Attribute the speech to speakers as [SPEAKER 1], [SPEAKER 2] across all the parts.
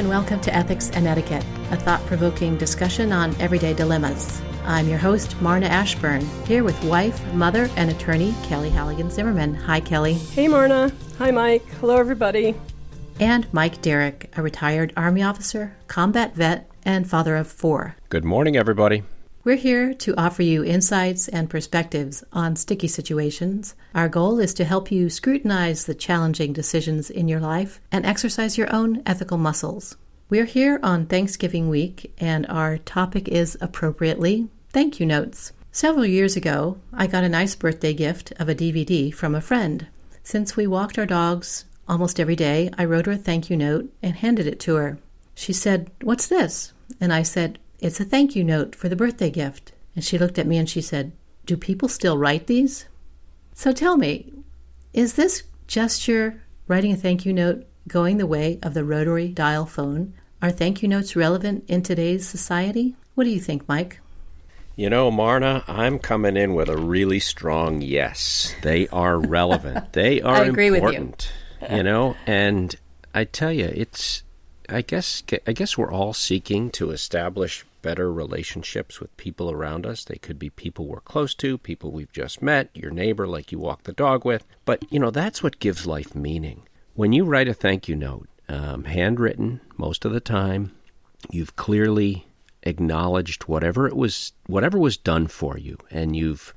[SPEAKER 1] and welcome to Ethics and Etiquette, a thought provoking discussion on everyday dilemmas. I'm your host, Marna Ashburn, here with wife, mother, and attorney Kelly Halligan Zimmerman. Hi, Kelly.
[SPEAKER 2] Hey, Marna. Hi, Mike. Hello, everybody.
[SPEAKER 1] And Mike Derrick, a retired Army officer, combat vet, and father of four.
[SPEAKER 3] Good morning, everybody.
[SPEAKER 1] We're here to offer you insights and perspectives on sticky situations. Our goal is to help you scrutinize the challenging decisions in your life and exercise your own ethical muscles. We're here on Thanksgiving week, and our topic is appropriately thank you notes. Several years ago, I got a nice birthday gift of a DVD from a friend. Since we walked our dogs almost every day, I wrote her a thank you note and handed it to her. She said, What's this? And I said, it's a thank you note for the birthday gift. And she looked at me and she said, Do people still write these? So tell me, is this gesture, writing a thank you note, going the way of the rotary dial phone? Are thank you notes relevant in today's society? What do you think, Mike?
[SPEAKER 3] You know, Marna, I'm coming in with a really strong yes. They are relevant. they are
[SPEAKER 1] I agree
[SPEAKER 3] important.
[SPEAKER 1] With you.
[SPEAKER 3] you know, and I tell you, it's I guess I guess we're all seeking to establish better relationships with people around us. They could be people we're close to, people we've just met, your neighbor like you walk the dog with. But, you know, that's what gives life meaning. When you write a thank you note, um, handwritten most of the time, you've clearly acknowledged whatever it was whatever was done for you and you've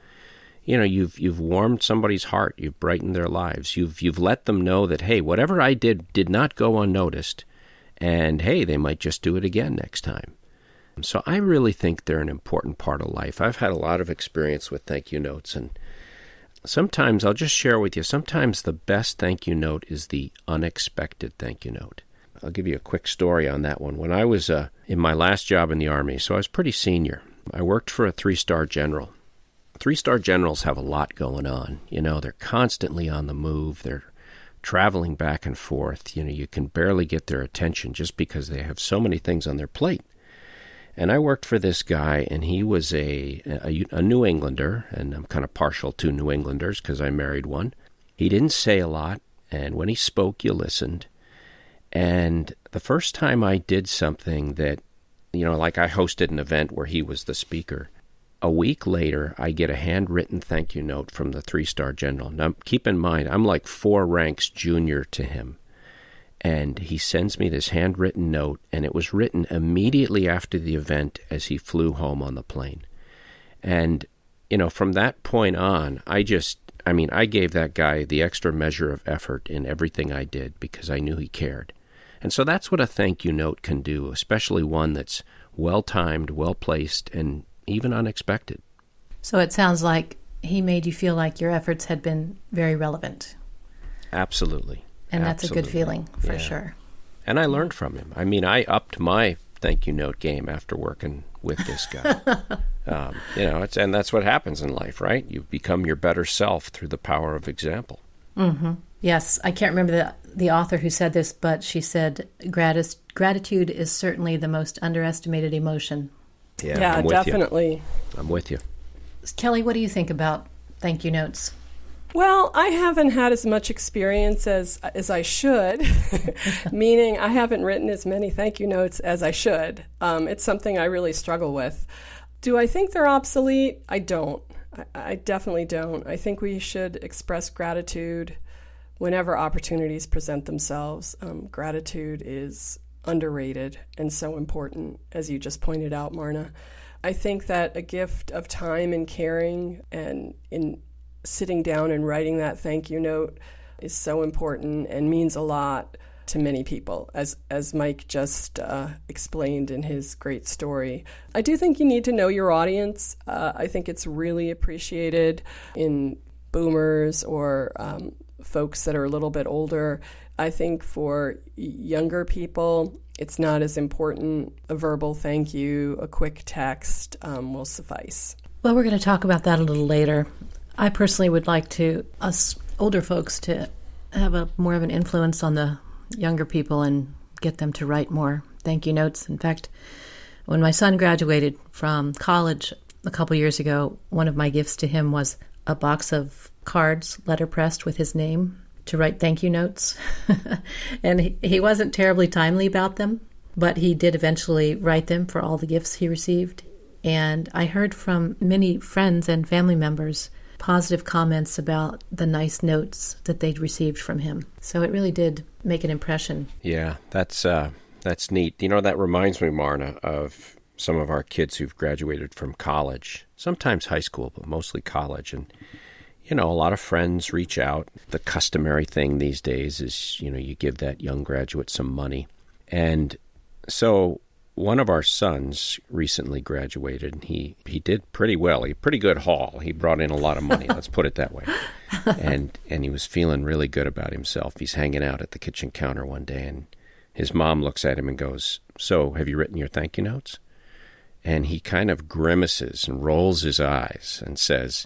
[SPEAKER 3] you know you've you've warmed somebody's heart you've brightened their lives you've you've let them know that hey whatever I did did not go unnoticed and hey they might just do it again next time so I really think they're an important part of life. I've had a lot of experience with thank you notes, and sometimes I'll just share with you. Sometimes the best thank you note is the unexpected thank you note. I'll give you a quick story on that one. When I was uh, in my last job in the Army, so I was pretty senior, I worked for a three star general. Three star generals have a lot going on. You know, they're constantly on the move. They're traveling back and forth. You know, you can barely get their attention just because they have so many things on their plate. And I worked for this guy, and he was a, a, a New Englander, and I'm kind of partial to New Englanders because I married one. He didn't say a lot, and when he spoke, you listened. And the first time I did something that, you know, like I hosted an event where he was the speaker, a week later, I get a handwritten thank you note from the three star general. Now, keep in mind, I'm like four ranks junior to him and he sends me this handwritten note, and it was written immediately after the event as he flew home on the plane. And, you know, from that point on, I just, I mean, I gave that guy the extra measure of effort in everything I did because I knew he cared. And so that's what a thank you note can do, especially one that's well timed, well placed, and even unexpected.
[SPEAKER 1] So it sounds like he made you feel like your efforts had been very relevant.
[SPEAKER 3] Absolutely.
[SPEAKER 1] And
[SPEAKER 3] that's
[SPEAKER 1] a good feeling for yeah. sure.
[SPEAKER 3] And I learned from him. I mean, I upped my thank you note game after working with this guy. um, you know, it's and that's what happens in life, right? You become your better self through the power of example.
[SPEAKER 1] Mm-hmm. Yes, I can't remember the the author who said this, but she said gratis, gratitude is certainly the most underestimated emotion.
[SPEAKER 3] Yeah,
[SPEAKER 2] yeah
[SPEAKER 3] I'm
[SPEAKER 2] definitely.
[SPEAKER 3] You. I'm with you.
[SPEAKER 1] Kelly, what do you think about thank you notes?
[SPEAKER 2] Well, I haven't had as much experience as as I should, meaning I haven't written as many thank you notes as I should. Um, it's something I really struggle with. Do I think they're obsolete? I don't. I, I definitely don't. I think we should express gratitude whenever opportunities present themselves. Um, gratitude is underrated and so important, as you just pointed out, Marna. I think that a gift of time and caring and in sitting down and writing that thank you note is so important and means a lot to many people, as as Mike just uh, explained in his great story. I do think you need to know your audience. Uh, I think it's really appreciated in boomers or um, folks that are a little bit older. I think for younger people, it's not as important. A verbal thank you, a quick text um, will suffice.
[SPEAKER 1] Well, we're going to talk about that a little later. I personally would like to us older folks to have a more of an influence on the younger people and get them to write more thank you notes. In fact, when my son graduated from college a couple years ago, one of my gifts to him was a box of cards letterpressed with his name to write thank you notes. and he, he wasn't terribly timely about them, but he did eventually write them for all the gifts he received. And I heard from many friends and family members positive comments about the nice notes that they'd received from him. So it really did make an impression.
[SPEAKER 3] Yeah, that's uh, that's neat. You know, that reminds me, Marna, of some of our kids who've graduated from college, sometimes high school, but mostly college, and you know, a lot of friends reach out. The customary thing these days is, you know, you give that young graduate some money. And so one of our sons recently graduated. He he did pretty well. He pretty good haul. He brought in a lot of money. let's put it that way. And and he was feeling really good about himself. He's hanging out at the kitchen counter one day, and his mom looks at him and goes, "So, have you written your thank you notes?" And he kind of grimaces and rolls his eyes and says,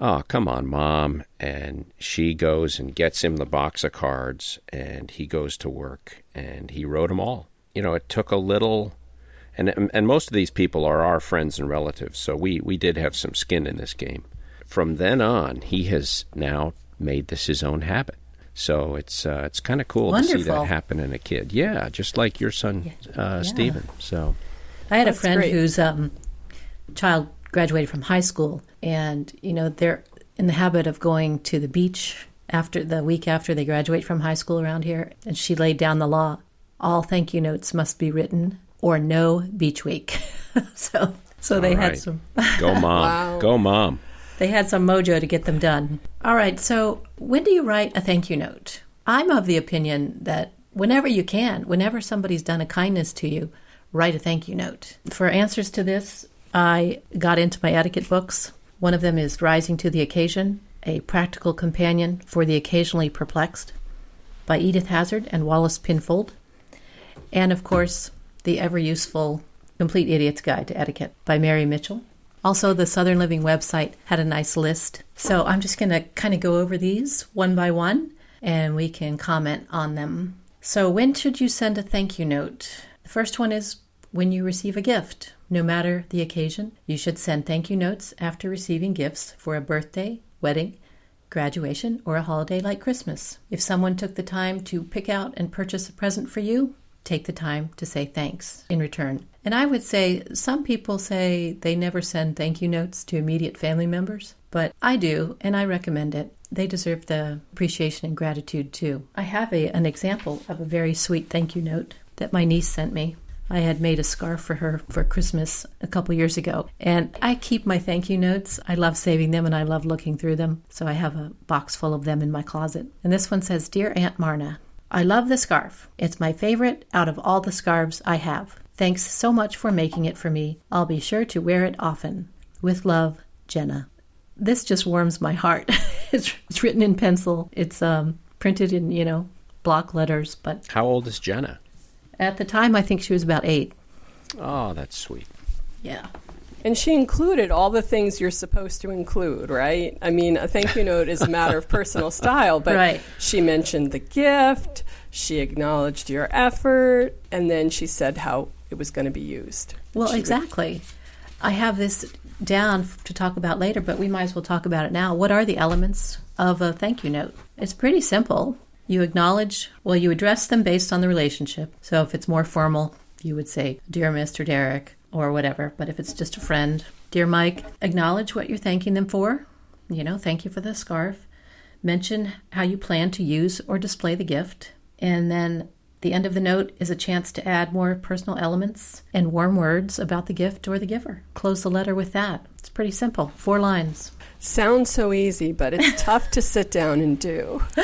[SPEAKER 3] "Oh, come on, mom." And she goes and gets him the box of cards, and he goes to work, and he wrote them all you know, it took a little, and and most of these people are our friends and relatives, so we we did have some skin in this game. From then on, he has now made this his own habit. So it's uh, it's kind of cool
[SPEAKER 1] Wonderful.
[SPEAKER 3] to see that happen in a kid. Yeah, just like your son uh,
[SPEAKER 1] Yeah.
[SPEAKER 3] Stephen. So
[SPEAKER 1] I had
[SPEAKER 2] That's
[SPEAKER 1] a friend
[SPEAKER 2] great.
[SPEAKER 1] whose um, child graduated from high school, and you know they're in the habit of going to the beach after the week after they graduate from high school around here. And she laid down the law: all thank you notes must be written, or no beach week. so, so they
[SPEAKER 3] All
[SPEAKER 1] had some.
[SPEAKER 3] go mom,
[SPEAKER 2] Wow.
[SPEAKER 3] go mom.
[SPEAKER 1] They had some mojo to get them done. All right, so when do you write a thank you note? I'm of the opinion that whenever you can, whenever somebody's done a kindness to you, write a thank you note. For answers to this, I got into my etiquette books. One of them is Rising to the Occasion, a practical companion for the occasionally perplexed by Edith Hazard and Wallace Pinfold. And of course, the ever useful Complete Idiot's Guide to Etiquette by Mary Mitchell. Also, the Southern Living website had a nice list. So I'm just going to kind of go over these one by one and we can comment on them. So, when should you send a thank you note? The first one is when you receive a gift. No matter the occasion, you should send thank you notes after receiving gifts for a birthday, wedding, graduation, or a holiday like Christmas. If someone took the time to pick out and purchase a present for you, take the time to say thanks in return. And I would say some people say they never send thank you notes to immediate family members, but I do, and I recommend it. They deserve the appreciation and gratitude too. I have a, an example of a very sweet thank you note that my niece sent me. I had made a scarf for her for Christmas a couple years ago. And I keep my thank you notes. I love saving them and I love looking through them. So I have a box full of them in my closet. And this one says Dear Aunt Marna, I love the scarf. It's my favorite out of all the scarves I have. Thanks so much for making it for me. I'll be sure to wear it often. With love, Jenna. This just warms my heart. it's, it's written in pencil. It's um, printed in, you know, block letters. But
[SPEAKER 3] How old is Jenna?
[SPEAKER 1] at the time, I think she was about eight.
[SPEAKER 3] Oh, that's sweet.
[SPEAKER 1] Yeah.
[SPEAKER 2] And she included all the things you're supposed to include, right? I mean, a thank you note is a matter of personal style, but
[SPEAKER 1] Right.
[SPEAKER 2] she mentioned the gift, she acknowledged your effort, and then she said how it was going to be used.
[SPEAKER 1] Well,
[SPEAKER 2] She would-
[SPEAKER 1] exactly. I have this down to talk about later, but we might as well talk about it now. What are the elements of a thank you note? It's pretty simple. You acknowledge, well, you address them based on the relationship. So if it's more formal, you would say, Dear Mr. Derrick, or whatever. But if it's just a friend, Dear Mike, acknowledge what you're thanking them for. You know, thank you for the scarf. Mention how you plan to use or display the gift. And then the end of the note is a chance to add more personal elements and warm words about the gift or the giver. Close the letter with that. It's pretty simple. Four lines.
[SPEAKER 2] Sounds so easy, but it's tough to sit down and do.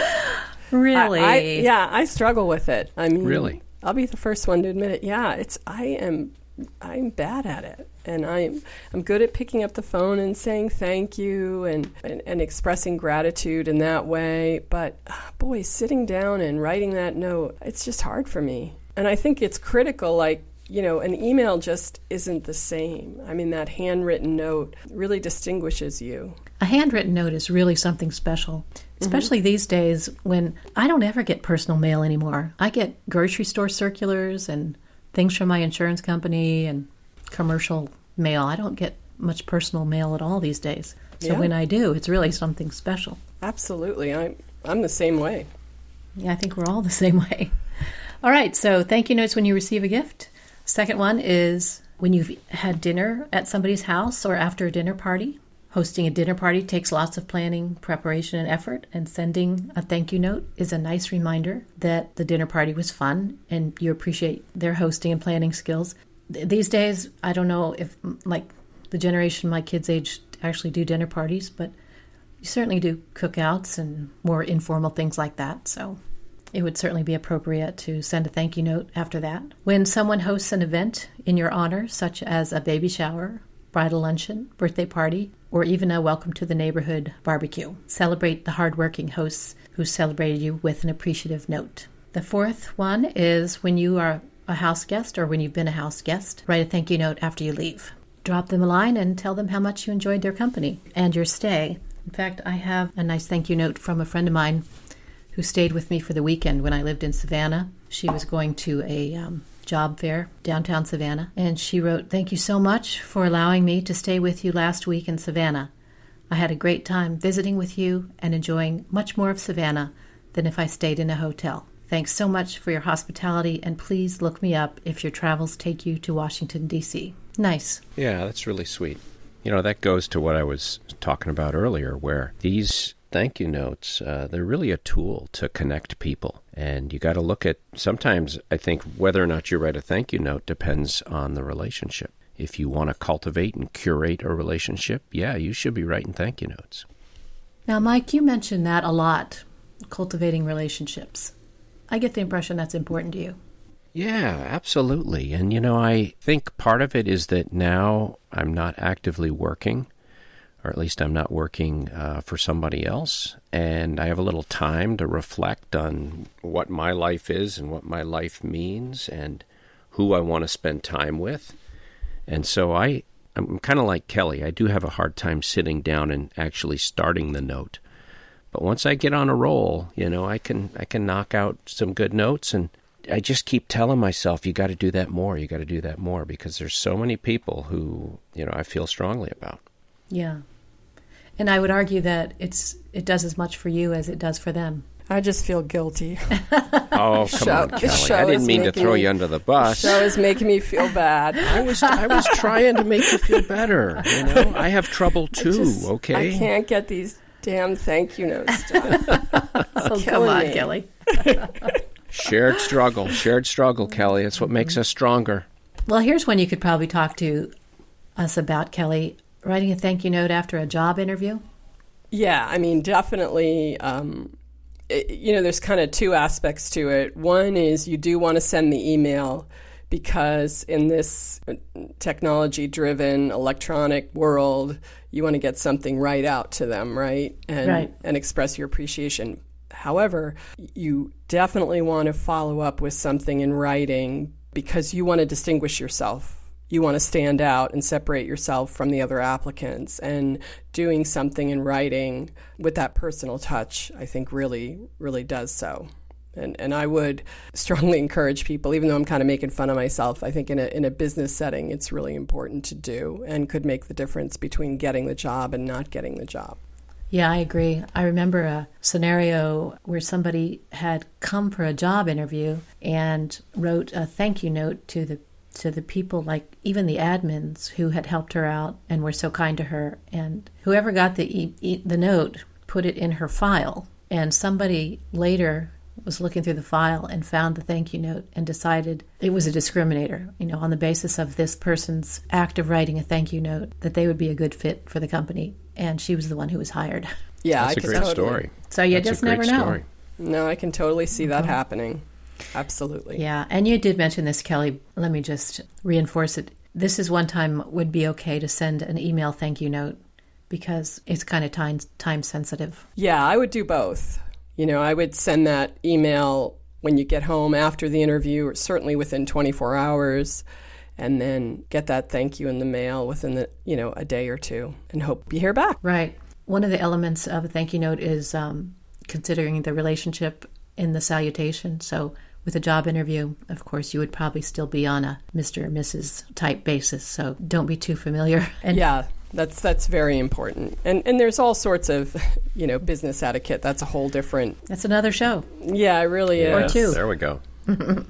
[SPEAKER 1] Really?
[SPEAKER 2] I, I, yeah, I struggle with it. I mean,
[SPEAKER 3] Really?
[SPEAKER 2] I'll be the first one to admit it. Yeah, it's I am I'm bad at it, and I'm I'm good at picking up the phone and saying thank you and and, and expressing gratitude in that way. But ah, boy, sitting down and writing that note, it's just hard for me. And I think it's critical, like. You know, an email just isn't the same. I mean, that handwritten note really distinguishes you.
[SPEAKER 1] A handwritten note is really something special, especially these days when I don't ever get personal mail anymore. I get grocery store circulars and things from my insurance company and commercial mail. I don't get much personal mail at all these days. So
[SPEAKER 2] Yeah.
[SPEAKER 1] when I do, it's really something special.
[SPEAKER 2] Absolutely, I'm I'm the same way.
[SPEAKER 1] Yeah, I think we're all the same way. All right, so thank you notes when you receive a gift. Second one is when you've had dinner at somebody's house or after a dinner party. Hosting a dinner party takes lots of planning, preparation, and effort, and sending a thank you note is a nice reminder that the dinner party was fun and you appreciate their hosting and planning skills. These days, I don't know if, like, the generation my kids' age actually do dinner parties, but you certainly do cookouts and more informal things like that. So it would certainly be appropriate to send a thank you note after that. When someone hosts an event in your honor, such as a baby shower, bridal luncheon, birthday party, or even a welcome to the neighborhood barbecue. Celebrate the hardworking hosts who celebrated you with an appreciative note. The fourth one is when you are a house guest or when you've been a house guest, write a thank you note after you leave. Drop them a line and tell them how much you enjoyed their company and your stay. In fact, I have a nice thank you note from a friend of mine who stayed with me for the weekend when I lived in Savannah. She was going to a um, job fair downtown Savannah, and she wrote, Thank you so much for allowing me to stay with you last week in Savannah. I had a great time visiting with you and enjoying much more of Savannah than if I stayed in a hotel. Thanks so much for your hospitality, and please look me up if your travels take you to Washington, D.C. Nice.
[SPEAKER 3] Yeah, that's really sweet. You know, that goes to what I was talking about earlier, where these thank you notes, uh, they're really a tool to connect people. And you got to look at sometimes, I think, whether or not you write a thank you note depends on the relationship. If you want to cultivate and curate a relationship, yeah, you should be writing thank you notes.
[SPEAKER 1] Now, Mike, you mentioned that a lot cultivating relationships. I get the impression that's important to you.
[SPEAKER 3] Yeah, absolutely. And, you know, I think part of it is that now I'm not actively working or at least I'm not working uh, for somebody else, and I have a little time to reflect on what my life is and what my life means and who I want to spend time with. And so I, I'm kind of like Kelly. I do have a hard time sitting down and actually starting the note. But once I get on a roll, you know, I can I can knock out some good notes and I just keep telling myself you got to do that more, you got to do that more because there's so many people who, you know, I feel strongly about.
[SPEAKER 1] Yeah. And I would argue that it's it does as much for you as it does for them.
[SPEAKER 2] I just feel guilty.
[SPEAKER 3] oh, come show, on, Kelly. I didn't mean to throw me, you under the bus.
[SPEAKER 2] The show is making me feel bad.
[SPEAKER 3] I was I was trying to make you feel better. You know, I have trouble too. Just, okay,
[SPEAKER 2] I can't get these damn thank you notes done.
[SPEAKER 1] so come on, me. Kelly.
[SPEAKER 3] shared struggle, shared struggle, Kelly. It's what makes us stronger.
[SPEAKER 1] Well, here's one you could probably talk to us about, Kelly writing a thank you note after a job interview?
[SPEAKER 2] Yeah, I mean, definitely. Um, it, you know, there's kind of two aspects to it. One is you do want to send the email because in this technology driven electronic world, you want to get something right out to them, right? And,
[SPEAKER 1] right.
[SPEAKER 2] and express your appreciation. However, you definitely want to follow up with something in writing because you want to distinguish yourself you want to stand out and separate yourself from the other applicants. And doing something in writing with that personal touch i think really really does so. And and I would strongly encourage people even though I'm kind of making fun of myself I think in a in a business setting it's really important to do and could make the difference between getting the job and not getting the job.
[SPEAKER 1] Yeah, I agree. I remember a scenario where somebody had come for a job interview and wrote a thank you note to the to the people, like even the admins who had helped her out and were so kind to her. And whoever got the e- e- the note put it in her file. And somebody later was looking through the file and found the thank you note and decided it was a discriminator, you know, on the basis of this person's act of writing a thank you note, that they would be a good fit for the company. And she was the one who was hired.
[SPEAKER 2] Yeah,
[SPEAKER 3] that's
[SPEAKER 2] I
[SPEAKER 3] a great totally. story.
[SPEAKER 1] So you
[SPEAKER 3] that's
[SPEAKER 1] just never know. Story.
[SPEAKER 2] No, I can totally see that mm-hmm. happening. Absolutely.
[SPEAKER 1] Yeah, and you did mention this, Kelly. Let me just reinforce it. This is one time would be okay to send an email thank you note because it's kind of time time sensitive.
[SPEAKER 2] Yeah, I would do both. You know, I would send that email when you get home after the interview, or certainly within 24 hours, and then get that thank you in the mail within the you know a day or two, and hope you hear back.
[SPEAKER 1] Right. One of the elements of a thank you note is um, considering the relationship in the salutation. So with a job interview, of course, you would probably still be on a Mr. or Mrs. type basis. So don't be too familiar.
[SPEAKER 2] And yeah, that's that's very important. And and there's all sorts of, you know, business etiquette. That's a whole different.
[SPEAKER 1] That's another show.
[SPEAKER 2] Yeah, it really
[SPEAKER 3] yeah,
[SPEAKER 2] is.
[SPEAKER 1] Or two.
[SPEAKER 3] There we go.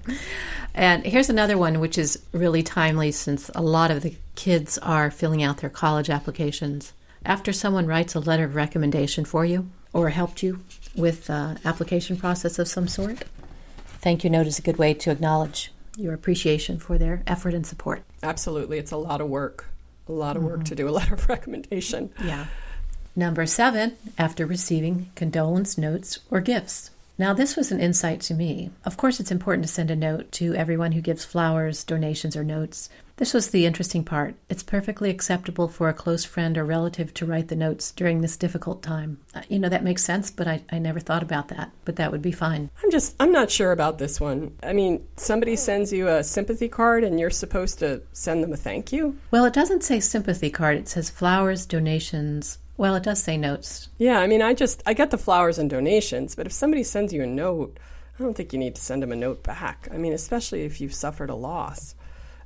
[SPEAKER 1] and here's another one which is really timely since a lot of the kids are filling out their college applications. After someone writes a letter of recommendation for you or helped you with uh, application process of some sort, thank you note is a good way to acknowledge your appreciation for their effort and support.
[SPEAKER 2] Absolutely. It's a lot of work. A lot of work mm-hmm. to do a letter of recommendation.
[SPEAKER 1] Yeah. Number seven, after receiving condolence notes or gifts. Now, this was an insight to me. Of course, it's important to send a note to everyone who gives flowers, donations, or notes. This was the interesting part. It's perfectly acceptable for a close friend or relative to write the notes during this difficult time. Uh, you know, that makes sense, but I, I never thought about that. But that would be fine.
[SPEAKER 2] I'm just, I'm not sure about this one. I mean, somebody sends you a sympathy card and you're supposed to send them a thank you?
[SPEAKER 1] Well, it doesn't say sympathy card, it says flowers, donations, well, it does say notes.
[SPEAKER 2] Yeah, I mean, I just I get the flowers and donations, but if somebody sends you a note, I don't think you need to send them a note back. I mean, especially if you've suffered a loss.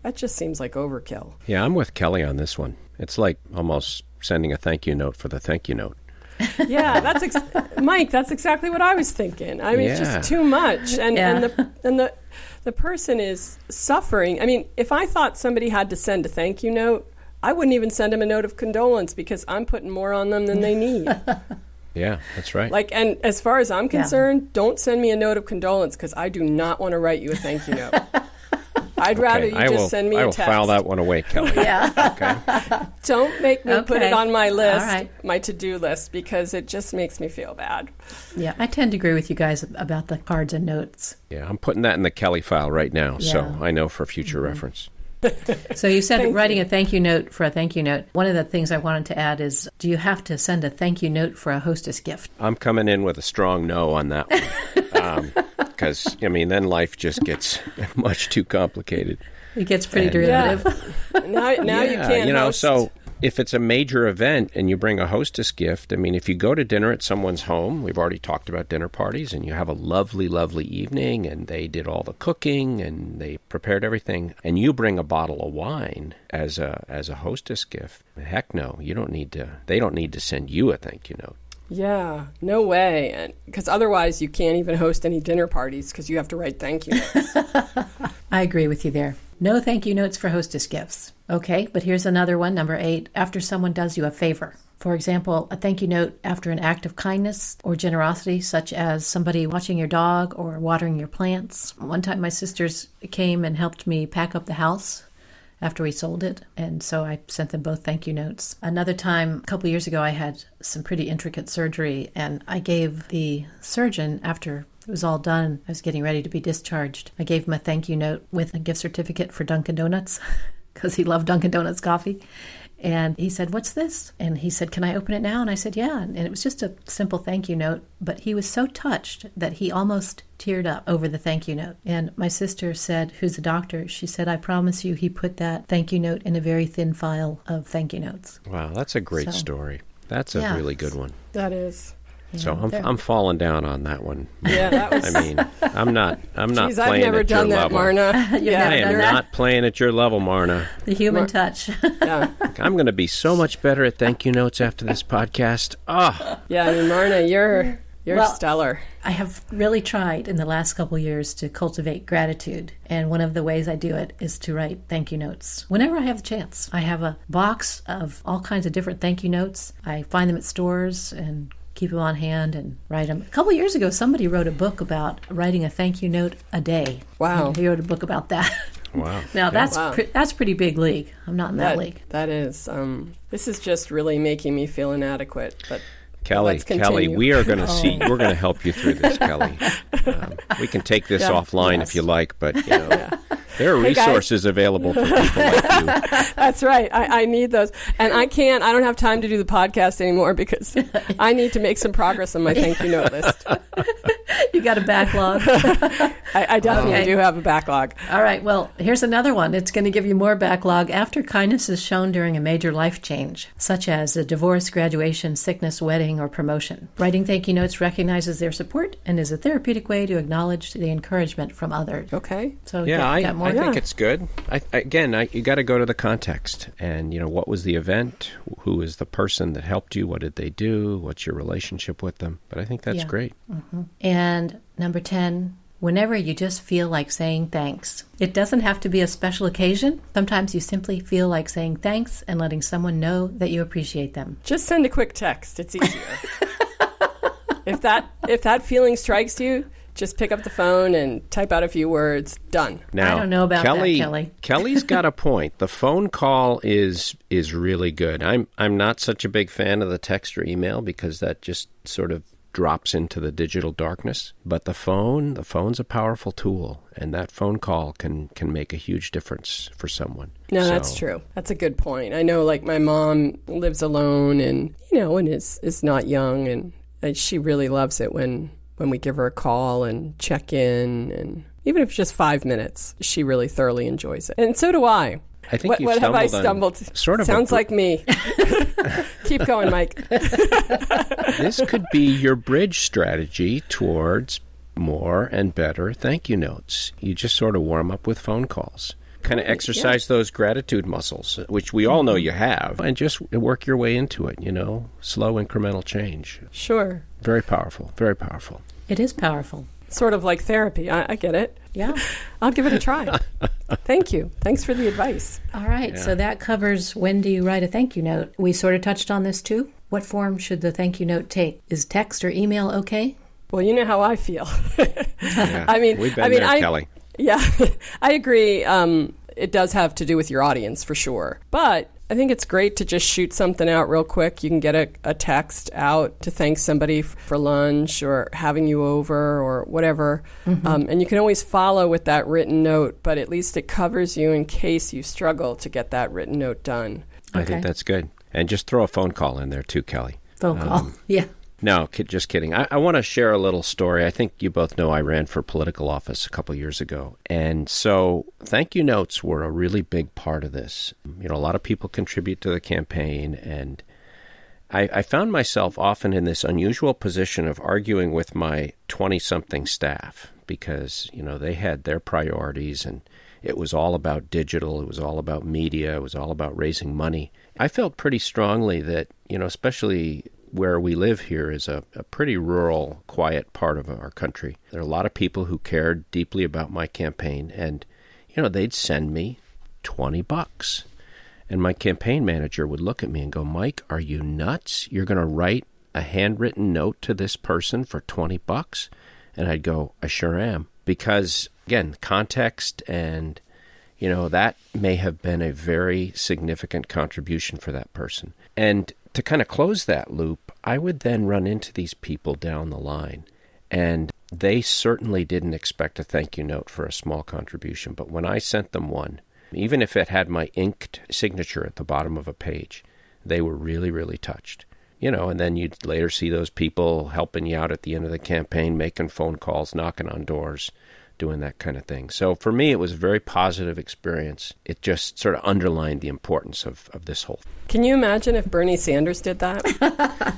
[SPEAKER 2] That just seems like overkill.
[SPEAKER 3] Yeah, I'm with Kelly on this one. It's like almost sending a thank you note for the thank you note.
[SPEAKER 2] yeah, that's ex- Mike. That's exactly what I was thinking. I mean, yeah. it's just too much, and yeah. and the and the the person is suffering. I mean, if I thought somebody had to send a thank you note, I wouldn't even send them a note of condolence because I'm putting more on them than they need.
[SPEAKER 3] yeah, that's right.
[SPEAKER 2] Like, and as far as I'm concerned, yeah. don't send me a note of condolence because I do not want to write you a thank you note. I'd okay, rather you I just
[SPEAKER 3] will,
[SPEAKER 2] send me
[SPEAKER 3] I
[SPEAKER 2] a
[SPEAKER 3] will
[SPEAKER 2] text.
[SPEAKER 3] file that one away, Kelly.
[SPEAKER 2] yeah. okay. Don't make me okay. put it on my list, right. my to-do list, because it just makes me feel bad.
[SPEAKER 1] Yeah, I tend to agree with you guys about the cards and notes.
[SPEAKER 3] Yeah, I'm putting that in the Kelly file right now, yeah. so I know for future mm-hmm. reference
[SPEAKER 1] so you said writing you. a thank you note for a thank you note. One of the things I wanted to add is do you have to send a thank you note for a hostess gift?
[SPEAKER 3] I'm coming in with a strong no on that one. Because, um, I mean, then life just gets much too complicated.
[SPEAKER 1] It gets pretty and, derivative.
[SPEAKER 2] Yeah. now, now yeah, you can't.
[SPEAKER 3] You know,
[SPEAKER 2] host.
[SPEAKER 3] so if it's a major event and you bring a hostess gift, I mean, if you go to dinner at someone's home, we've already talked about dinner parties, and you have a lovely, lovely evening, and they did all the cooking and they prepared everything, and you bring a bottle of wine as a as a hostess gift, heck no, you don't need to. They don't need to send you a thank you note.
[SPEAKER 2] Yeah, no way. And because otherwise, you can't even host any dinner parties because you have to write thank you notes.
[SPEAKER 1] I agree with you there. No thank you notes for hostess gifts. Okay, but here's another one, number eight. After someone does you a favor. For example, a thank you note after an act of kindness or generosity, such as somebody watching your dog or watering your plants. One time, my sisters came and helped me pack up the house after we sold it. And so I sent them both thank you notes. Another time, a couple years ago, I had some pretty intricate surgery, and I gave the surgeon, after it was all done, I was getting ready to be discharged, I gave him a thank you note with a gift certificate for Dunkin' Donuts because he loved Dunkin' Donuts coffee. And he said, What's this? And he said, Can I open it now? And I said, Yeah. And it was just a simple thank you note. But he was so touched that he almost teared up over the thank you note. And my sister said, Who's a doctor? She said, I promise you, he put that thank you note in a very thin file of thank you notes.
[SPEAKER 3] Wow, that's a great so, story. That's a yeah. really good one.
[SPEAKER 2] That is.
[SPEAKER 3] So I'm, I'm falling down on that one.
[SPEAKER 2] Yeah, that was.
[SPEAKER 3] I mean, I'm not I'm not Jeez, playing
[SPEAKER 2] I've never
[SPEAKER 3] at
[SPEAKER 2] done
[SPEAKER 3] your
[SPEAKER 2] that,
[SPEAKER 3] level.
[SPEAKER 2] Marna.
[SPEAKER 3] yeah, I am not playing at your level, Marna.
[SPEAKER 1] The human Mar- touch.
[SPEAKER 2] yeah,
[SPEAKER 3] I'm going to be so much better at thank you notes after this podcast. Oh,
[SPEAKER 2] yeah. I mean, Marna, you're you're well, stellar.
[SPEAKER 1] I have really tried in the last couple years to cultivate gratitude, and one of the ways I do it is to write thank you notes whenever I have the chance. I have a box of all kinds of different thank you notes. I find them at stores and keep them on hand and write them. A couple years ago, somebody wrote a book about writing a thank you note a day.
[SPEAKER 2] Wow.
[SPEAKER 1] He wrote a book about that.
[SPEAKER 3] Wow.
[SPEAKER 1] now yeah. that's wow. Pre- that's pretty big league. I'm not in that, that league.
[SPEAKER 2] That is. Um, this is just really making me feel inadequate. But
[SPEAKER 3] Kelly, Kelly, we are going to oh. see. We're going to help you through this, Kelly. Um, we can take this yeah, offline yes. if you like, but you know. Yeah. There are hey resources available for people like you.
[SPEAKER 2] That's right. I, I, need those. And I can't, I don't have time to do the podcast anymore because I need to make some progress on my thank you note list.
[SPEAKER 1] you got a backlog.
[SPEAKER 2] I, I, definitely okay. do have a backlog.
[SPEAKER 1] All right. Well, here's another one. It's going to give you more backlog after kindness is shown during a major life change, such as a divorce, graduation, sickness, wedding, or promotion. Writing thank you notes recognizes their support and is a therapeutic way to acknowledge the encouragement from others.
[SPEAKER 2] Okay.
[SPEAKER 3] So yeah, I, I think it's good. I, again, I, you got to go to the context, and you know what was the event, who is the person that helped you, what did they do, what's your relationship with them. But I think that's yeah. great.
[SPEAKER 1] Mm-hmm. And number ten, whenever you just feel like saying thanks. It doesn't have to be a special occasion. Sometimes you simply feel like saying thanks and letting someone know that you appreciate them.
[SPEAKER 2] Just send a quick text. It's easier. if that if that feeling strikes you, just pick up the phone and type out a few words. Done.
[SPEAKER 3] Now,
[SPEAKER 1] I don't know about that,
[SPEAKER 3] Kelly,
[SPEAKER 1] Kelly.
[SPEAKER 3] Kelly's got a point. The phone call is is really good. I'm I'm not such a big fan of the text or email because that just sort of drops into the digital darkness. But the phone, the phone's a powerful tool, and that phone call can can make a huge difference for someone.
[SPEAKER 2] No,
[SPEAKER 3] So-
[SPEAKER 2] that's true. That's a good point. I know, like my mom lives alone, and you know, and is is not young, and, and she really loves it when when we give her a call and check in, and even if it's just five minutes, she really thoroughly enjoys it, and so do I.
[SPEAKER 3] I think
[SPEAKER 2] what what have I
[SPEAKER 3] stumbled sort of
[SPEAKER 2] sounds
[SPEAKER 3] br-
[SPEAKER 2] like me. Keep going, Mike.
[SPEAKER 3] this could be your bridge strategy towards more and better thank you notes. You just sort of warm up with phone calls. Kind of exercise those gratitude muscles, which we all know mm-hmm. you have, and just work your way into it, you know, slow incremental change.
[SPEAKER 2] Sure,
[SPEAKER 3] Very powerful, very powerful.
[SPEAKER 1] It is powerful.
[SPEAKER 2] sort of like therapy. I, I get it.
[SPEAKER 1] Yeah.
[SPEAKER 2] I'll give it a try. Thank you. Thanks for the advice.
[SPEAKER 1] All right. So that covers when do you write a thank you note? We sort of touched on this too. What form should the thank you note take? Is text or email okay?
[SPEAKER 2] Well, you know how I feel.
[SPEAKER 3] Yeah.
[SPEAKER 2] I mean,
[SPEAKER 3] we've been
[SPEAKER 2] I mean,
[SPEAKER 3] there,
[SPEAKER 2] I,
[SPEAKER 3] Kelly.
[SPEAKER 2] Yeah, I agree. Um, it does have to do with your audience for sure. But I think it's great to just shoot something out real quick. You can get a, a text out to thank somebody f- for lunch or having you over or whatever. Um, and you can always follow with that written note, but at least it covers you in case you struggle to get that written note done.
[SPEAKER 3] I think that's good. And just throw a phone call in there too, Kelly.
[SPEAKER 1] Phone call. yeah.
[SPEAKER 3] No, kid, just kidding. I, I want to share a little story. I think you both know I ran for political office a couple years ago. And so thank you notes were a really big part of this. You know, a lot of people contribute to the campaign. And I, I found myself often in this unusual position of arguing with my 20 something staff because, you know, they had their priorities and it was all about digital, it was all about media, it was all about raising money. I felt pretty strongly that, you know, especially where we live here is a, a pretty rural, quiet part of our country. There are a lot of people who cared deeply about my campaign, and, you know, they'd send me 20 bucks. And my campaign manager would look at me and go, Mike, are you nuts? You're going to write a handwritten note to this person for 20 bucks? And I'd go, I sure am. Because, again, context and, you know, that may have been a very significant contribution for that person. And to kind of close that loop, I would then run into these people down the line. And they certainly didn't expect a thank you note for a small contribution. But when I sent them one, even if it had my inked signature at the bottom of a page, they were really, really touched. You know, and then you'd later see those people helping you out at the end of the campaign, making phone calls, knocking on doors, doing that kind of thing. So for me, it was a very positive experience. It just sort of underlined the importance of, of this whole.
[SPEAKER 2] Can you imagine if Bernie Sanders did that?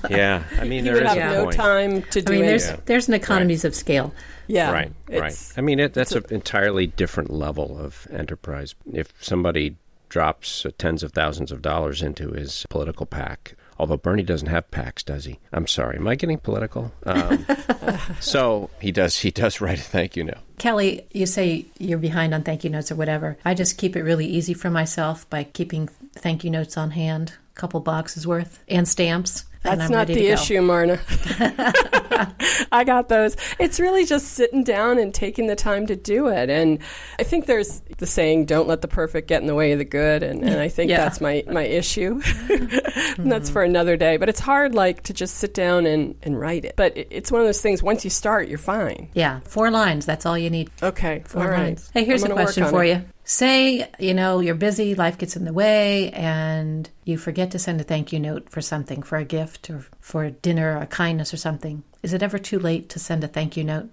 [SPEAKER 3] Yeah, I mean,
[SPEAKER 2] he
[SPEAKER 3] there
[SPEAKER 2] would
[SPEAKER 3] is
[SPEAKER 2] have
[SPEAKER 3] a
[SPEAKER 2] no
[SPEAKER 3] point.
[SPEAKER 2] time to
[SPEAKER 1] I
[SPEAKER 2] do
[SPEAKER 1] mean,
[SPEAKER 2] it.
[SPEAKER 1] there's there's an economies of scale.
[SPEAKER 2] yeah,
[SPEAKER 3] Right, right. I mean, it, that's an entirely different level of enterprise. If somebody drops uh, tens of thousands of dollars into his political PAC although Bernie doesn't have PACs, does he? I'm sorry, am I getting political? Um, so he does. He does write a thank you note.
[SPEAKER 1] Kelly, you say you're behind on thank you notes or whatever. I just keep it really easy for myself by keeping thank you notes on hand, a couple boxes worth, and stamps.
[SPEAKER 2] That's not the issue, Marna. I got those. It's really just sitting down and taking the time to do it. And I think there's the saying, don't let the perfect get in the way of the good. And, and I think
[SPEAKER 1] Yeah.
[SPEAKER 2] that's my, my issue. and that's mm-hmm. for another day. But it's hard, like, to just sit down and, and write it. But it, it's one of those things, once you start, you're fine.
[SPEAKER 1] Yeah, four lines. That's all you need.
[SPEAKER 2] Okay.
[SPEAKER 1] Four
[SPEAKER 2] all right.
[SPEAKER 1] lines. Hey, here's a question for
[SPEAKER 2] it.
[SPEAKER 1] you. Say, you know, you're busy, life gets in the way, and you forget to send a thank you note for something, for a gift or for dinner, a kindness or something. Is it ever too late to send a thank you note?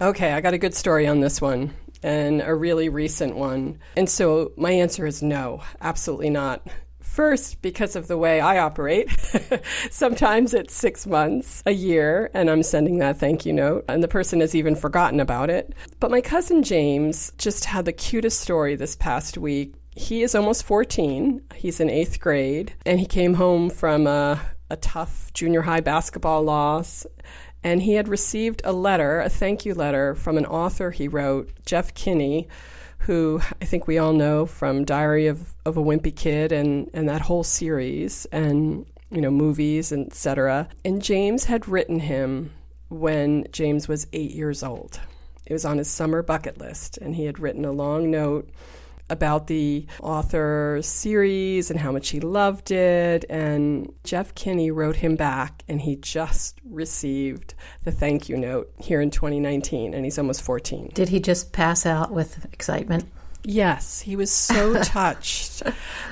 [SPEAKER 2] Okay, I got a good story on this one and a really recent one. And so my answer is no, absolutely not. First, because of the way I operate, sometimes it's six months, a year, and I'm sending that thank you note, and the person has even forgotten about it. But my cousin James just had the cutest story this past week. He is almost 14, he's in eighth grade, and he came home from a, a tough junior high basketball loss And he had received a letter, a thank you letter from an author he wrote, Jeff Kinney, who I think we all know from Diary of, of a Wimpy Kid and, and that whole series and you know movies, etc. And James had written him when James was eight years old. It was on his summer bucket list, and he had written a long note about the author series and how much he loved it. And Jeff Kinney wrote him back, and he just received the thank you note here in 2019, and he's almost 14.
[SPEAKER 1] Did he just pass out with excitement?
[SPEAKER 2] Yes, he was so touched.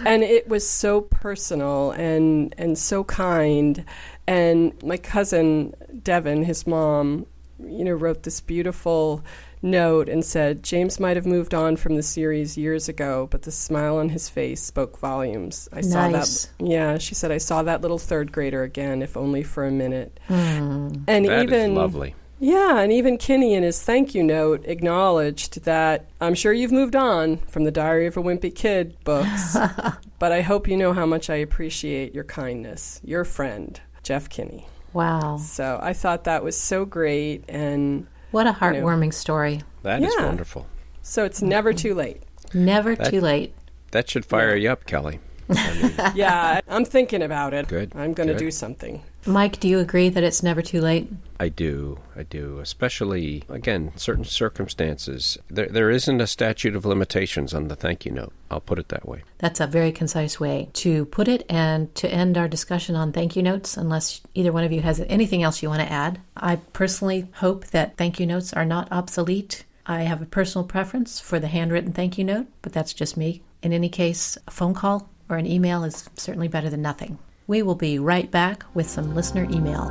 [SPEAKER 2] And it was so personal and and so kind. And my cousin Devin, his mom, you know, wrote this beautiful note and said James might have moved on from the series years ago, but the smile on his face spoke volumes. I
[SPEAKER 1] nice.
[SPEAKER 2] saw that. Yeah, she said I saw that little third grader again, if only for a minute.
[SPEAKER 1] Mm.
[SPEAKER 2] And
[SPEAKER 3] That
[SPEAKER 2] even
[SPEAKER 3] is lovely.
[SPEAKER 2] yeah, and even Kinney in his thank you note acknowledged that I'm sure you've moved on from the Diary of a Wimpy Kid books, but I hope you know how much I appreciate your kindness. Your friend, Jeff Kinney.
[SPEAKER 1] Wow.
[SPEAKER 2] So I thought that was so great, and
[SPEAKER 1] What a heartwarming story.
[SPEAKER 3] That is
[SPEAKER 2] Yeah.
[SPEAKER 3] wonderful.
[SPEAKER 2] so it's never too late.
[SPEAKER 1] Never
[SPEAKER 3] That-
[SPEAKER 1] too late.
[SPEAKER 3] That should fire you up, Kelly. I mean,
[SPEAKER 2] Yeah, I'm thinking about it.
[SPEAKER 3] Good,
[SPEAKER 2] I'm going to do something.
[SPEAKER 1] Mike, do you agree that it's never too late?
[SPEAKER 3] I do, I do. Especially again, certain circumstances. There, there isn't a statute of limitations on the thank you note. I'll put it that way.
[SPEAKER 1] That's a very concise way to put it and to end our discussion on thank you notes, unless either one of you has anything else you want to add. I personally hope that thank you notes are not obsolete. I have a personal preference for the handwritten thank you note, but that's just me. In any case, a phone call or an email is certainly better than nothing. We will be right back with some listener email.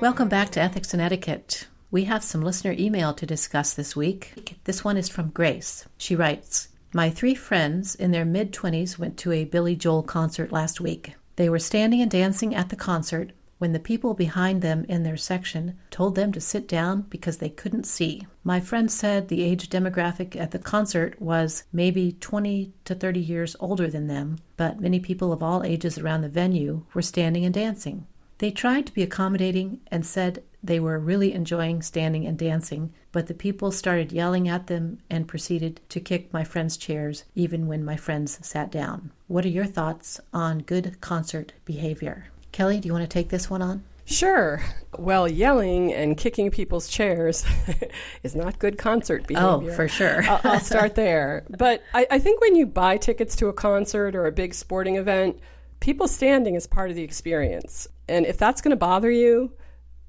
[SPEAKER 1] Welcome back to Ethics and Etiquette. We have some listener email to discuss this week. This one is from Grace. She writes My three friends in their mid 20s went to a Billy Joel concert last week. They were standing and dancing at the concert when the people behind them in their section told them to sit down because they couldn't see. My friend said the age demographic at the concert was maybe 20 to 30 years older than them, but many people of all ages around the venue were standing and dancing. They tried to be accommodating and said they were really enjoying standing and dancing, but the people started yelling at them and proceeded to kick my friends' chairs even when my friends sat down. What are your thoughts on good concert behavior? Kelly, do you want to take this one on?
[SPEAKER 2] Sure. Well, yelling and kicking people's chairs is not good concert behavior.
[SPEAKER 1] Oh,
[SPEAKER 2] behavior.
[SPEAKER 1] for sure.
[SPEAKER 2] I'll, I'll start there. But I, I think when you buy tickets to a concert or a big sporting event, people standing is part of the experience. And if that's going to bother you,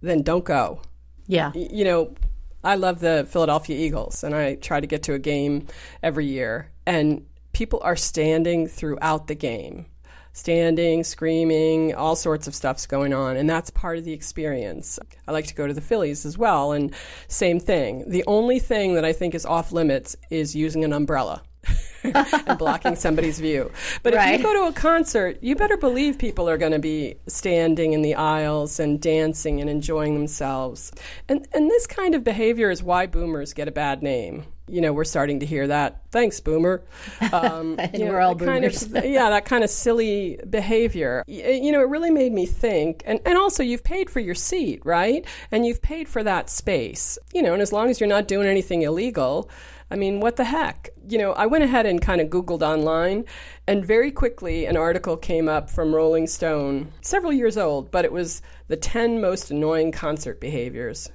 [SPEAKER 2] then don't go.
[SPEAKER 1] Yeah.
[SPEAKER 2] Y- You know, I love the Philadelphia Eagles, and I try to get to a game every year. And people are standing throughout the game, standing, screaming, all sorts of stuff's going on, and that's part of the experience. I like to go to the Phillies as well, and same thing. The only thing that I think is off limits is using an umbrella. and blocking somebody's view. But if you go to a concert, you better believe people are going to be standing in the aisles and dancing and enjoying themselves. And and this kind of behavior is why boomers get a bad name. You know, we're starting to hear that. Thanks, boomer. Um,
[SPEAKER 1] And
[SPEAKER 2] you know,
[SPEAKER 1] we're all
[SPEAKER 2] that kind of- yeah, that kind of silly behavior. You know, it really made me think. And, and also, you've paid for your seat, right? And you've paid for that space. You know, and as long as you're not doing anything illegal, I mean, what the heck? You know, I went ahead and kind of Googled online, and very quickly an article came up from Rolling Stone, several years old, but it was the 10 most annoying concert behaviors.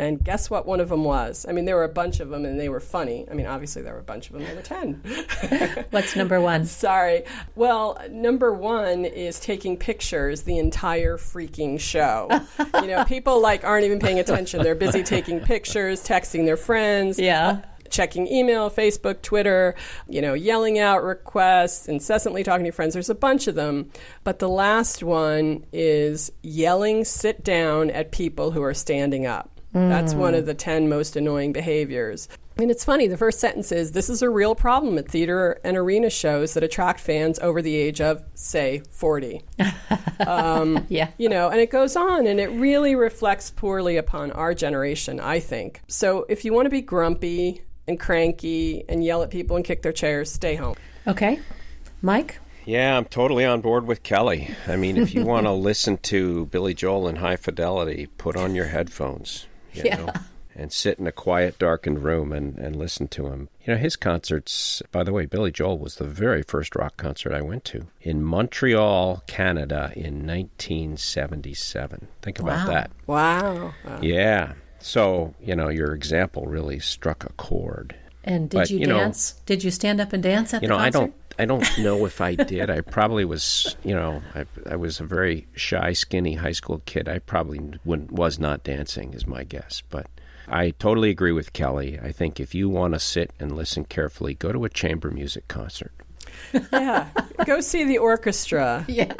[SPEAKER 2] And guess what one of them was? I mean, there were a bunch of them and they were funny. I mean, obviously, there were a bunch of them, there were 10.
[SPEAKER 1] What's number one?
[SPEAKER 2] Sorry. Well, number one is taking pictures the entire freaking show. you know, people like aren't even paying attention. They're busy taking pictures, texting their friends.
[SPEAKER 1] Yeah.
[SPEAKER 2] Checking email, Facebook, Twitter, you know, yelling out requests, incessantly talking to your friends. There's a bunch of them. But the last one is yelling sit down at people who are standing up. That's one of mm. the 10 most annoying behaviors. I mean, it's funny. The first sentence is This is a real problem at theater and arena shows that attract fans over the age of, say, 40.
[SPEAKER 1] Um, yeah.
[SPEAKER 2] You know, and it goes on, and it really reflects poorly upon our generation, I think. So if you want to be grumpy and cranky and yell at people and kick their chairs, stay home.
[SPEAKER 1] Okay. Mike?
[SPEAKER 3] Yeah, I'm totally on board with Kelly. I mean, if you want to listen to Billy Joel in high fidelity, put on your headphones. You
[SPEAKER 1] Yeah.
[SPEAKER 3] Know, and sit in a quiet, darkened room and, and listen to him. You know, his concerts, by the way, Billy Joel was the very first rock concert I went to in Montreal, Canada in 1977. Think about
[SPEAKER 1] Wow.
[SPEAKER 3] that.
[SPEAKER 2] Wow. Wow.
[SPEAKER 3] Yeah. So, you know, your example really struck a chord.
[SPEAKER 1] And did
[SPEAKER 3] But,
[SPEAKER 1] you,
[SPEAKER 3] you know-
[SPEAKER 1] dance? did you stand up and dance at
[SPEAKER 3] You
[SPEAKER 1] the
[SPEAKER 3] know, I
[SPEAKER 1] concert?
[SPEAKER 3] don't I don't know if I did. I probably was, you know, I, I was a very shy, skinny high school kid. I probably wouldn't, was not dancing, is my guess. But I totally agree with Kelly. I think if you want to sit and listen carefully, go to a chamber music concert.
[SPEAKER 2] Yeah. Go see the orchestra.
[SPEAKER 1] Yeah.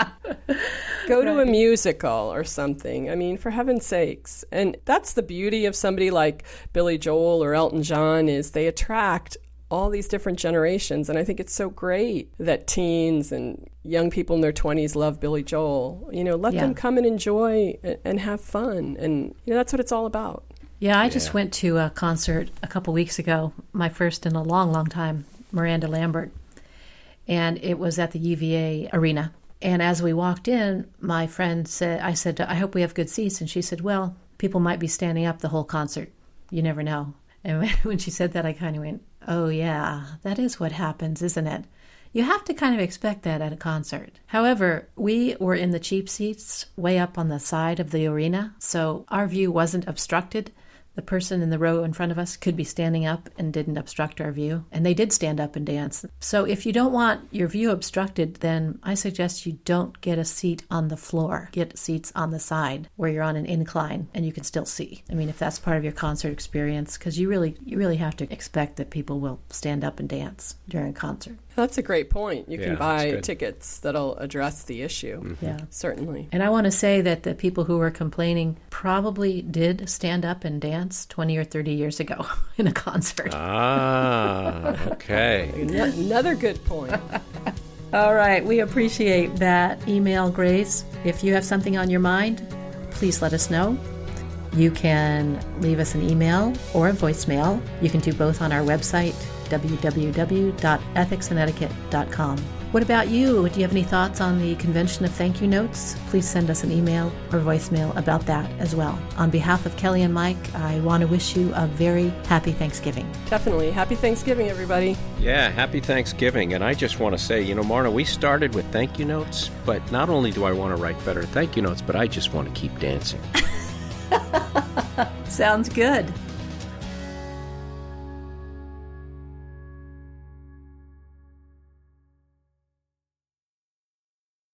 [SPEAKER 2] Go to a musical or something. I mean, for heaven's sakes. And that's the beauty of somebody like Billy Joel or Elton John is they attract all these different generations and I think it's so great that teens and young people in their 20s love Billy Joel. You know, let
[SPEAKER 1] Yeah.
[SPEAKER 2] them come and enjoy and, and have fun and you know that's what it's all about.
[SPEAKER 1] Yeah, I just went to a concert a couple weeks ago, my first in a long, long time, Miranda Lambert. And it was at the UVA arena. And as we walked in, my friend said, I said, I hope we have good seats. And she said, Well, people might be standing up the whole concert. You never know. And when she said that, I kind of went, Oh, yeah, that is what happens, isn't it? You have to kind of expect that at a concert. However, we were in the cheap seats way up on the side of the arena, so our view wasn't obstructed. The person in the row in front of us could be standing up and didn't obstruct our view, and they did stand up and dance. So if you don't want your view obstructed, then I suggest you don't get a seat on the floor. Get seats on the side where you're on an incline and you can still see. I mean, if that's part of your concert experience, because you really, you really have to expect that people will stand up and dance during a concert.
[SPEAKER 2] That's a great point. You
[SPEAKER 3] Yeah,
[SPEAKER 2] can buy tickets that'll address the issue.
[SPEAKER 3] Mm-hmm.
[SPEAKER 1] Yeah.
[SPEAKER 2] Certainly.
[SPEAKER 1] And I want to say that the people who were complaining probably did stand up and dance 20 or 30 years ago in a concert.
[SPEAKER 3] Ah, okay.
[SPEAKER 2] Another good point.
[SPEAKER 1] All right, we appreciate that email, Grace. If you have something on your mind, please let us know. You can leave us an email or a voicemail. You can do both on our website, www.ethicsandetiquette.com. What about you? Do you have any thoughts on the convention of thank you notes? Please send us an email or voicemail about that as well. On behalf of Kelly and Mike, I want to wish you a very happy Thanksgiving.
[SPEAKER 2] Definitely. Happy Thanksgiving, everybody.
[SPEAKER 3] Yeah, happy Thanksgiving. And I just want to say, you know, Marna, we started with thank you notes, but not only do I want to write better thank you notes, but I just want to keep dancing.
[SPEAKER 1] Sounds good.